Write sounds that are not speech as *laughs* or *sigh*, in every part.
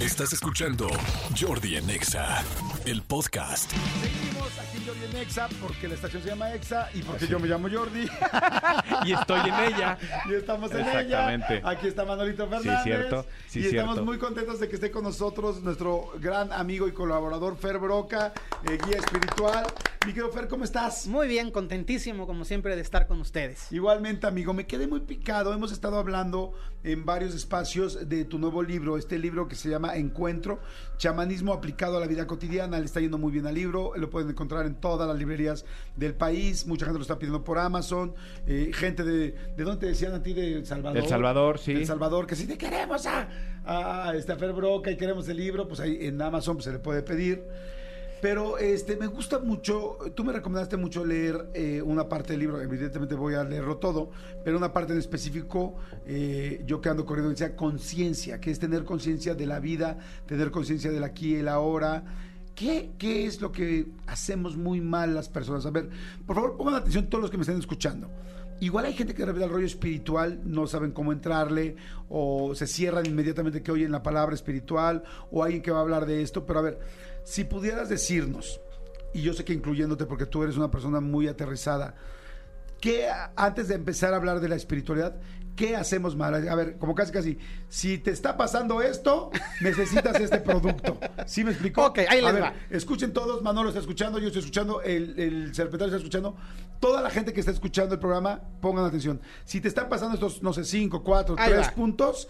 Estás escuchando Jordi en Exa, el podcast. Seguimos aquí en Jordi en Exa porque la estación se llama Exa y porque yo me llamo Jordi. *laughs* y estoy en ella. y estamos en Exactamente. ella. Aquí está Manolito Fernández. cierto. Sí, y estamos cierto. muy contentos de que esté con nosotros nuestro gran amigo y colaborador Fer Broca, eh, guía espiritual. Mi querido Fer, ¿cómo estás? Muy bien, contentísimo como siempre de estar con ustedes. Igualmente, amigo, me quedé muy picado. Hemos estado hablando en varios espacios de tu nuevo libro, este libro que se llama Encuentro, chamanismo aplicado a la vida cotidiana. Le está yendo muy bien al libro, lo pueden encontrar en todas las librerías del país. Mucha gente lo está pidiendo por Amazon. Eh, gente de, ¿de dónde te decían a ti? De El Salvador. El Salvador, sí. El Salvador, que si te queremos a, a, este, a Fer Broca y queremos el libro, pues ahí en Amazon pues, se le puede pedir. Pero este me gusta mucho, tú me recomendaste mucho leer eh, una parte del libro, evidentemente voy a leerlo todo, pero una parte en específico, eh, yo que ando corriendo, decía conciencia, que es tener conciencia de la vida, tener conciencia del aquí y el ahora. ¿Qué, ¿Qué es lo que hacemos muy mal las personas? A ver, por favor, pongan atención todos los que me estén escuchando. Igual hay gente que de repente al rollo espiritual no saben cómo entrarle o se cierran inmediatamente que oyen la palabra espiritual o alguien que va a hablar de esto, pero a ver, si pudieras decirnos, y yo sé que incluyéndote porque tú eres una persona muy aterrizada, ¿qué antes de empezar a hablar de la espiritualidad, qué hacemos mal? A ver, como casi casi, si te está pasando esto, necesitas este *laughs* producto. ¿Sí me explicó? Ok, ahí a les ver, va. Escuchen todos, Manolo está escuchando, yo estoy escuchando, el, el serpentario está escuchando. Toda la gente que está escuchando el programa, pongan atención. Si te están pasando estos, no sé, cinco, cuatro, Ahí tres va. puntos,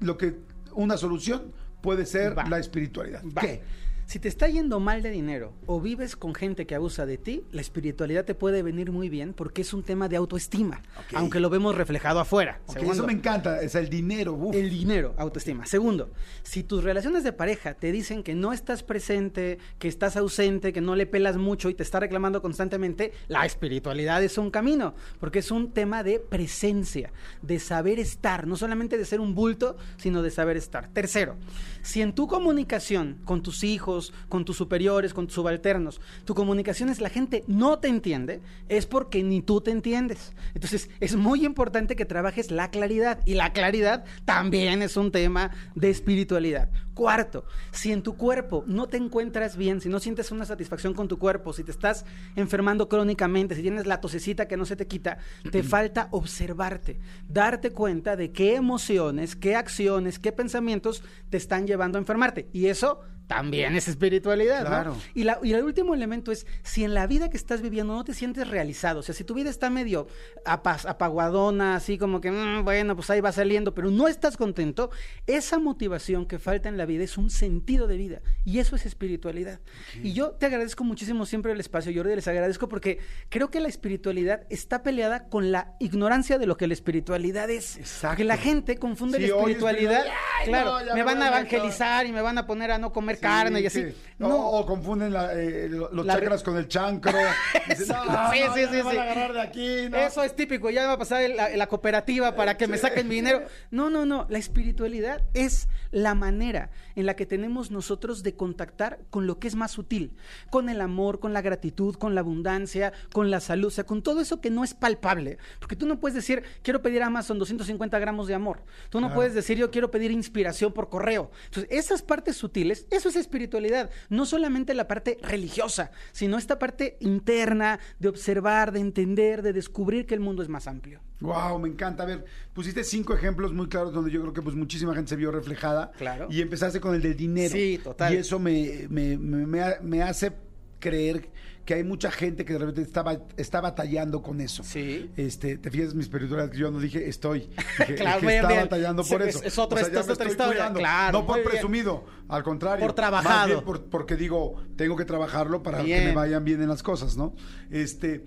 lo que una solución puede ser Va. la espiritualidad. Va. ¿Qué? Si te está yendo mal de dinero o vives con gente que abusa de ti, la espiritualidad te puede venir muy bien porque es un tema de autoestima, aunque lo vemos reflejado afuera. Segundo, eso me encanta, es el dinero. uf. El dinero, autoestima. Segundo, si tus relaciones de pareja te dicen que no estás presente, que estás ausente, que no le pelas mucho y te está reclamando constantemente, la espiritualidad es un camino, porque es un tema de presencia, de saber estar, no solamente de ser un bulto, sino de saber estar. Tercero, si en tu comunicación con tus hijos, con tus superiores, con tus subalternos, tu comunicación es la gente no te entiende, es porque ni tú te entiendes. Entonces, es muy importante que trabajes la claridad y la claridad también es un tema de espiritualidad. Cuarto, si en tu cuerpo no te encuentras bien, si no sientes una satisfacción con tu cuerpo, si te estás enfermando crónicamente, si tienes la tosecita que no se te quita, te *clears throat* falta observarte, darte cuenta de qué emociones, qué acciones, qué pensamientos te están llevando a enfermarte. Y eso también es espiritualidad, ¿no? Claro. Y, la- y el último elemento es, si en la vida que estás viviendo no te sientes realizado, o sea, si tu vida está medio apas- apaguadona, así como que, "Mm, bueno, pues ahí va saliendo, pero no estás contento, esa motivación que falta en la vida es un sentido de vida, y eso es espiritualidad. Y yo te agradezco muchísimo siempre el espacio, Jordi, les agradezco porque creo que la espiritualidad está peleada con la ignorancia de lo que la espiritualidad es. Exacto. Porque la gente confunde Sí, la espiritualidad, ay, claro, no, me van a evangelizar y me van a poner a no comer carne y así. sí. No, O, o confunden la, eh, lo- los La- chakras con el chancro. *laughs* Dicen, no, no, Sí, sí, sí, me van sí. a agarrar de aquí. Eso es típico, ya va a pasar la, la cooperativa para que me saquen mi dinero. *laughs* No, no, no, la espiritualidad es la manera en la que tenemos nosotros de contactar con lo que es más sutil, con el amor, con la gratitud, con la abundancia, con la salud, o sea, con todo eso que no es palpable. Porque tú no puedes decir, quiero pedir a Amazon 250 gramos de amor. Tú no puedes decir, yo quiero pedir inspiración por correo. Entonces, esas partes sutiles, eso es espiritualidad. No solamente la parte religiosa, sino esta parte interna de observar, de entender, de descubrir que el mundo es más amplio. Wow, me encanta. A ver, pusiste cinco ejemplos muy claros donde yo creo que pues muchísima gente se vio reflejada. Claro. Y empezaste con el del dinero. Sí, total. Y eso me, me, me, me ha- me hace creer que hay mucha gente que de repente está, está batallando con eso. Sí. Este, te fijas en mi espiritualidad, que yo no dije estoy. *laughs* Dije, Claro, bien, está bien. batallando por eso. es- es otra- ya es otra estoy historia, claro, No por bien. presumido, al contrario. Por trabajado. Más bien por- porque digo, tengo que trabajarlo para que me vayan bien en las cosas, ¿no? Este.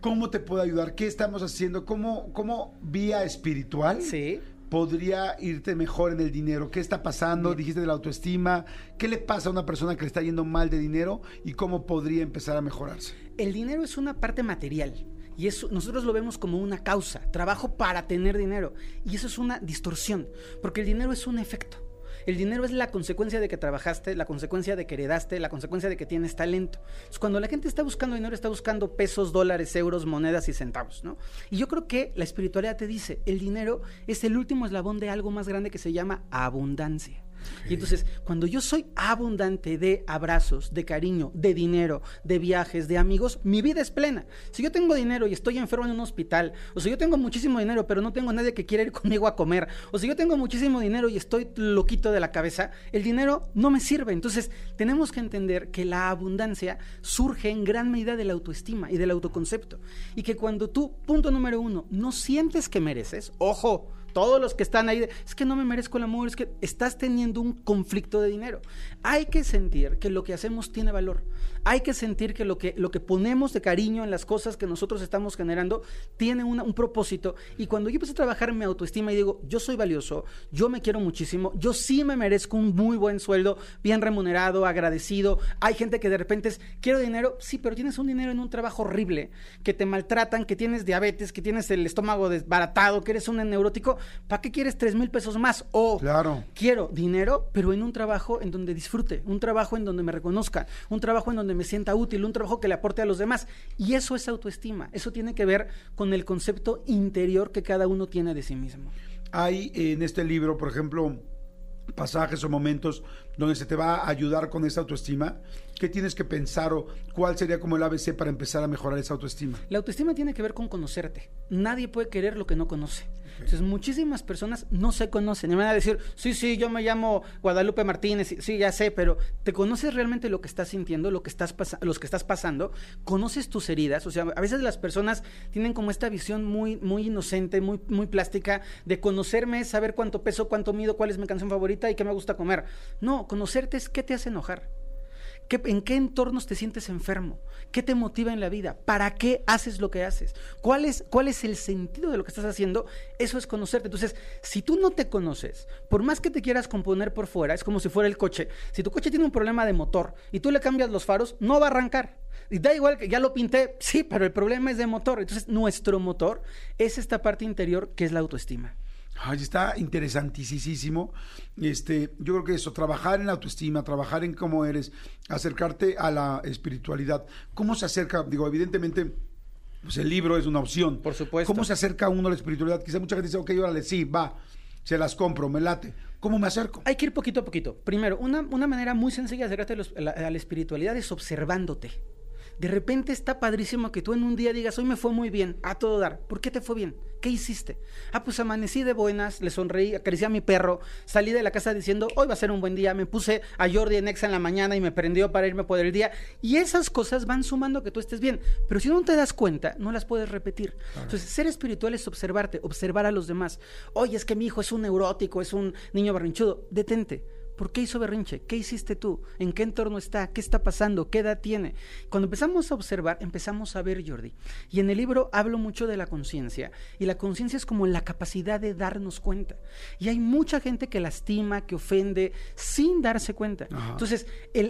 ¿Cómo te puedo ayudar? ¿Qué estamos haciendo? ¿Cómo, cómo vía espiritual Sí. Podría irte mejor en el dinero? ¿Qué está pasando? Bien. Dijiste de la autoestima. ¿Qué le pasa a una persona que le está yendo mal de dinero y cómo podría empezar a mejorarse? El dinero es una parte material. Y eso nosotros lo vemos como una causa, trabajo para tener dinero. Y eso es una distorsión, porque el dinero es un efecto. El dinero es la consecuencia de que trabajaste, la consecuencia de que heredaste, la consecuencia de que tienes talento. Cuando la gente está buscando dinero, está buscando pesos, dólares, euros, monedas y centavos, ¿no? Y yo creo que la espiritualidad te dice, el dinero es el último eslabón de algo más grande que se llama abundancia. Y entonces, cuando yo soy abundante de abrazos, de cariño, de dinero, de viajes, de amigos, mi vida es plena. Si yo tengo dinero y estoy enfermo en un hospital, o si yo tengo muchísimo dinero pero no tengo nadie que quiera ir *laughs* conmigo a comer, o si yo tengo muchísimo dinero y estoy loquito de la cabeza, el dinero no me sirve. Entonces, tenemos que entender que la abundancia surge en gran medida de la autoestima y del autoconcepto. Y que cuando tú, punto número uno, no sientes que mereces, ojo, todos los que están ahí, es que no me merezco el amor, es que estás teniendo un conflicto de dinero. Hay que sentir que lo que hacemos tiene valor. Hay que sentir que lo que, lo que ponemos de cariño en las cosas que nosotros estamos generando tiene un propósito. Y cuando yo empiezo a trabajar en mi autoestima y digo, yo soy valioso, yo me quiero muchísimo, yo sí me merezco un muy buen sueldo, bien remunerado, agradecido. Hay gente que de repente es, quiero dinero, sí, pero tienes un dinero en un trabajo horrible, que te maltratan, que tienes diabetes, que tienes el estómago desbaratado, que eres un neurótico ¿para qué quieres tres mil pesos más? O claro. quiero dinero, pero en un trabajo en donde disfrute, un trabajo en donde me reconozca, un trabajo en donde me sienta útil, un trabajo que le aporte a los demás. Y eso es autoestima, eso tiene que ver con el concepto interior que cada uno tiene de sí mismo. Hay en este libro, por ejemplo, pasajes o momentos donde se te va a ayudar con esa autoestima? ¿Qué tienes que pensar o cuál sería como el ABC para empezar a mejorar esa autoestima? La autoestima tiene que ver con conocerte. Nadie puede querer lo que no conoce. Entonces, muchísimas personas no se conocen. Y me van a decir, sí, sí, yo me llamo Guadalupe Martínez, sí, ya sé, pero ¿te conoces realmente lo que estás sintiendo, lo que estás los que estás pasando? ¿Conoces tus heridas? O sea, a veces las personas tienen como esta visión muy, muy inocente, muy, muy plástica de conocerme, saber cuánto peso, cuánto mido, cuál es mi canción favorita y qué me gusta comer. No, conocerte es qué te hace enojar. ¿En qué entornos te sientes enfermo? ¿Qué te motiva en la vida? ¿Para qué haces lo que haces? ¿Cuál es, ¿Cuál es el sentido de lo que estás haciendo? Eso es conocerte. Entonces, si tú no te conoces, por más que te quieras componer por fuera, es como si fuera el coche. Si tu coche tiene un problema de motor y tú le cambias los faros, no va a arrancar. Y da igual que ya lo pinté, sí, pero el problema es de motor. Entonces, nuestro motor es esta parte interior que es la autoestima. Ay, está interesantísimo. Este, yo creo que eso, trabajar en la autoestima, trabajar en cómo eres, acercarte a la espiritualidad. ¿Cómo se acerca? Digo, evidentemente, pues el libro es una opción. Por supuesto. ¿Cómo se acerca uno a la espiritualidad? Quizá mucha gente dice, ok, órale, sí, va, se las compro, me late. ¿Cómo me acerco? Hay que ir poquito a poquito. Primero, una, una manera muy sencilla de acercarte a la espiritualidad es observándote. De repente está padrísimo que tú en un día digas, hoy me fue muy bien, a todo dar. ¿Por qué te fue bien? ¿Qué hiciste? Ah, pues amanecí de buenas, le sonreí, acaricié a mi perro, salí de la casa diciendo, hoy va a ser un buen día, me puse a Jordi en Exa en la mañana y me prendió para irme por el día. Y esas cosas van sumando que tú estés bien. Pero si no te das cuenta, no las puedes repetir. Entonces, ser espiritual es observarte, observar a los demás. Oye, es que mi hijo es un neurótico, es un niño barrinchudo. Detente ¿Por qué hizo berrinche? ¿Qué hiciste tú? ¿En qué entorno está? ¿Qué está pasando? ¿Qué edad tiene? Cuando empezamos a observar, empezamos a ver, Jordi. Y en el libro hablo mucho de la conciencia. Y la conciencia es como la capacidad de darnos cuenta. Y hay mucha gente que lastima, que ofende, sin darse cuenta. Entonces,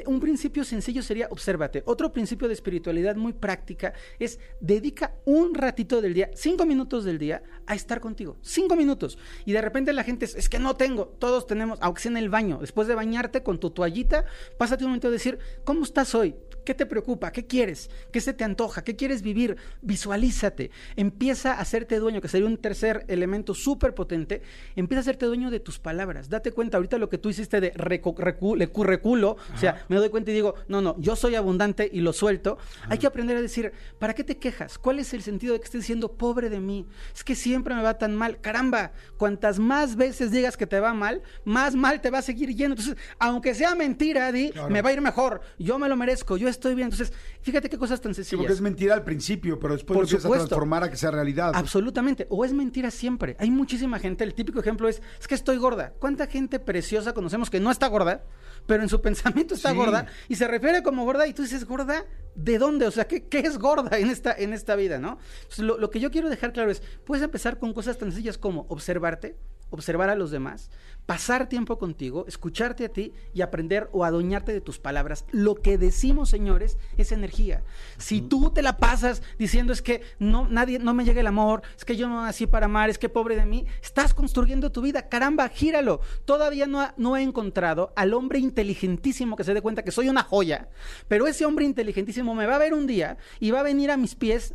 un principio sencillo sería, obsérvate. Otro principio de espiritualidad muy práctica es, dedica un ratito del día, cinco minutos del día, a estar contigo. Cinco minutos. Y de repente la gente es, es que no tengo. Todos tenemos, aunque sea en el baño, después de bañarte con tu toallita, pásate un momento de decir, ¿cómo estás hoy? ¿Qué te preocupa? ¿Qué quieres? ¿Qué se te antoja? ¿Qué quieres vivir? Visualízate. Empieza a hacerte dueño, que sería un tercer elemento súper potente. Empieza a hacerte dueño de tus palabras. Date cuenta ahorita lo que tú hiciste de reculo. O sea, me doy cuenta y digo, no, no, yo soy abundante y lo suelto. Hay que aprender a decir, ¿para qué te quejas? ¿Cuál es el sentido de que estés diciendo pobre de mí? Es que siempre me va tan mal. Caramba, cuantas más veces digas que te va mal, más mal te va a seguir yendo entonces, aunque sea mentira, di, me va a ir mejor, yo me lo merezco, yo estoy bien. Entonces, fíjate qué cosas tan sencillas. Sí, porque es mentira al principio, pero después lo empiezas a transformar a que sea realidad. Absolutamente. O es mentira siempre. Hay muchísima gente. El típico ejemplo es, es que estoy gorda. ¿Cuánta gente preciosa conocemos que no está gorda, pero en su *laughs* pensamiento está gorda y se refiere como gorda y tú dices, gorda, ¿de dónde? O sea, ¿qué, qué es gorda en esta, en esta vida, no? lo, lo que yo quiero dejar claro es, puedes empezar con cosas tan sencillas como observarte, observar a los demás, pasar tiempo contigo, escucharte a ti y aprender o adueñarte de tus palabras. Lo que decimos, señores, es energía. Si tú te la pasas diciendo es que no nadie no me llega el amor, es que yo no nací para amar, es que pobre de mí, estás construyendo tu vida. Caramba, gíralo. Todavía no, no he encontrado al hombre inteligentísimo que se dé cuenta que soy una joya, pero ese hombre inteligentísimo me va a ver un día y va a venir a mis pies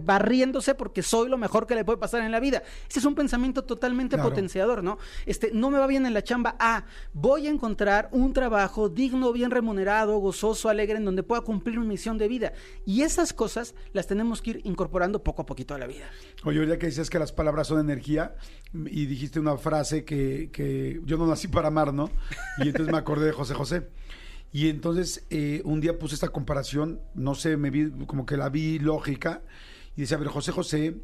barriéndose porque soy lo mejor que le puede pasar en la vida. Ese es un pensamiento totalmente potenciador, ¿no? Este no me va bien en la chamba? Ah, voy a encontrar un trabajo digno, bien remunerado, gozoso, alegre, en donde pueda cumplir mi misión de vida. Y esas cosas las tenemos que ir incorporando poco a poquito a la vida. Oye, ahorita que dices que las palabras son energía, y dijiste una frase que, que yo no nací para amar, ¿no? Y entonces me acordé de José José. Y entonces eh, un día puse esta comparación, no sé, me vi, como que la vi lógica, y decía, a ver, José José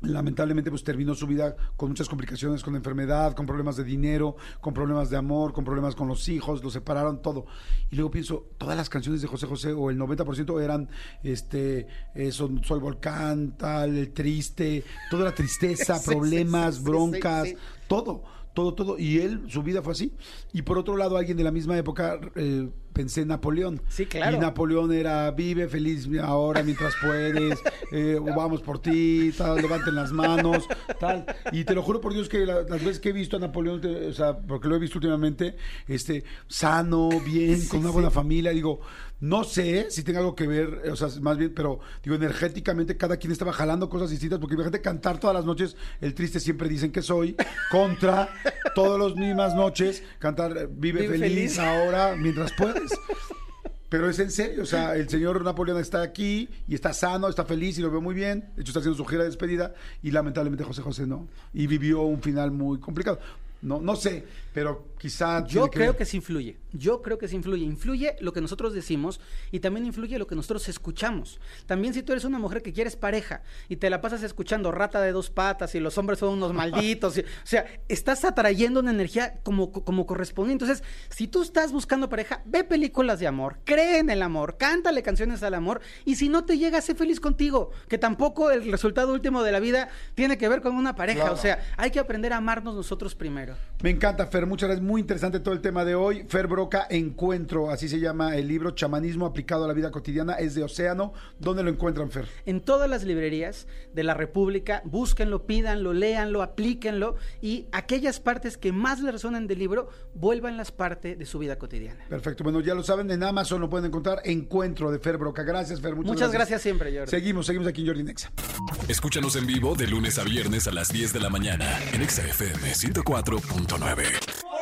lamentablemente pues terminó su vida con muchas complicaciones, con enfermedad, con problemas de dinero, con problemas de amor, con problemas con los hijos, lo separaron todo. Y luego pienso, todas las canciones de José José o el 90% eran este eh, son, Soy Volcán, tal, el triste, toda la tristeza, *laughs* problemas, broncas, todo, todo, todo. Y él, su vida fue así. Y por otro lado, alguien de la misma época, eh, pensé en Napoleón. Sí, claro. Y Napoleón era, vive feliz ahora mientras puedes, eh, vamos por ti, tal, levanten las manos, tal. Y te lo juro por Dios que la- las veces que he visto a Napoleón, te- o sea, porque lo he visto últimamente, este, sano, bien, con una buena familia, digo, no sé si tenga algo que ver, o sea, más bien, pero digo, energéticamente cada quien estaba jalando cosas distintas, porque imagínate cantar todas las noches, el triste siempre dicen que soy, contra, todas las mismas noches, cantar eh, vive, Vive feliz, feliz. ahora mientras puedes. Pero es en serio, o sea, el señor Napoleón está aquí y está sano, está feliz y lo veo muy bien. De hecho, está haciendo su gira de despedida y lamentablemente José José no. Y vivió un final muy complicado. No, no sé, pero quizá. Yo creo ver. que sí influye. Yo creo que sí influye. Influye lo que nosotros decimos y también influye lo que nosotros escuchamos. También si tú eres una mujer que quieres pareja y te la pasas escuchando rata de dos patas y los hombres son unos *laughs* malditos, y- o sea, estás atrayendo una energía como, como corresponde. Entonces, si tú estás buscando pareja, ve películas de amor, cree en el amor, cántale canciones al amor y si no te llega, sé feliz contigo. Que tampoco el resultado último de la vida tiene que ver con una pareja. Claro. O sea, hay que aprender a amarnos nosotros primero. Me encanta, Fer. Muchas gracias. Muy interesante todo el tema de hoy. Fer Broca, Encuentro, así se llama el libro, Chamanismo aplicado a la vida cotidiana, es de Océano. ¿Dónde lo encuentran, Fer? en todas las librerías de la República, búsquenlo, pídanlo, léanlo, aplíquenlo y aquellas partes que más les resuenan del libro, vuélvanlas parte de su vida cotidiana. Perfecto. Bueno, ya lo saben, en Amazon lo pueden encontrar. Encuentro de Fer Broca. Gracias, Fer. Muchas, Muchas gracias siempre, Jordi. Seguimos, seguimos aquí en Jordi Nexa. Escúchanos en vivo de lunes a viernes a las 10 de la mañana en Exa FM 99.9.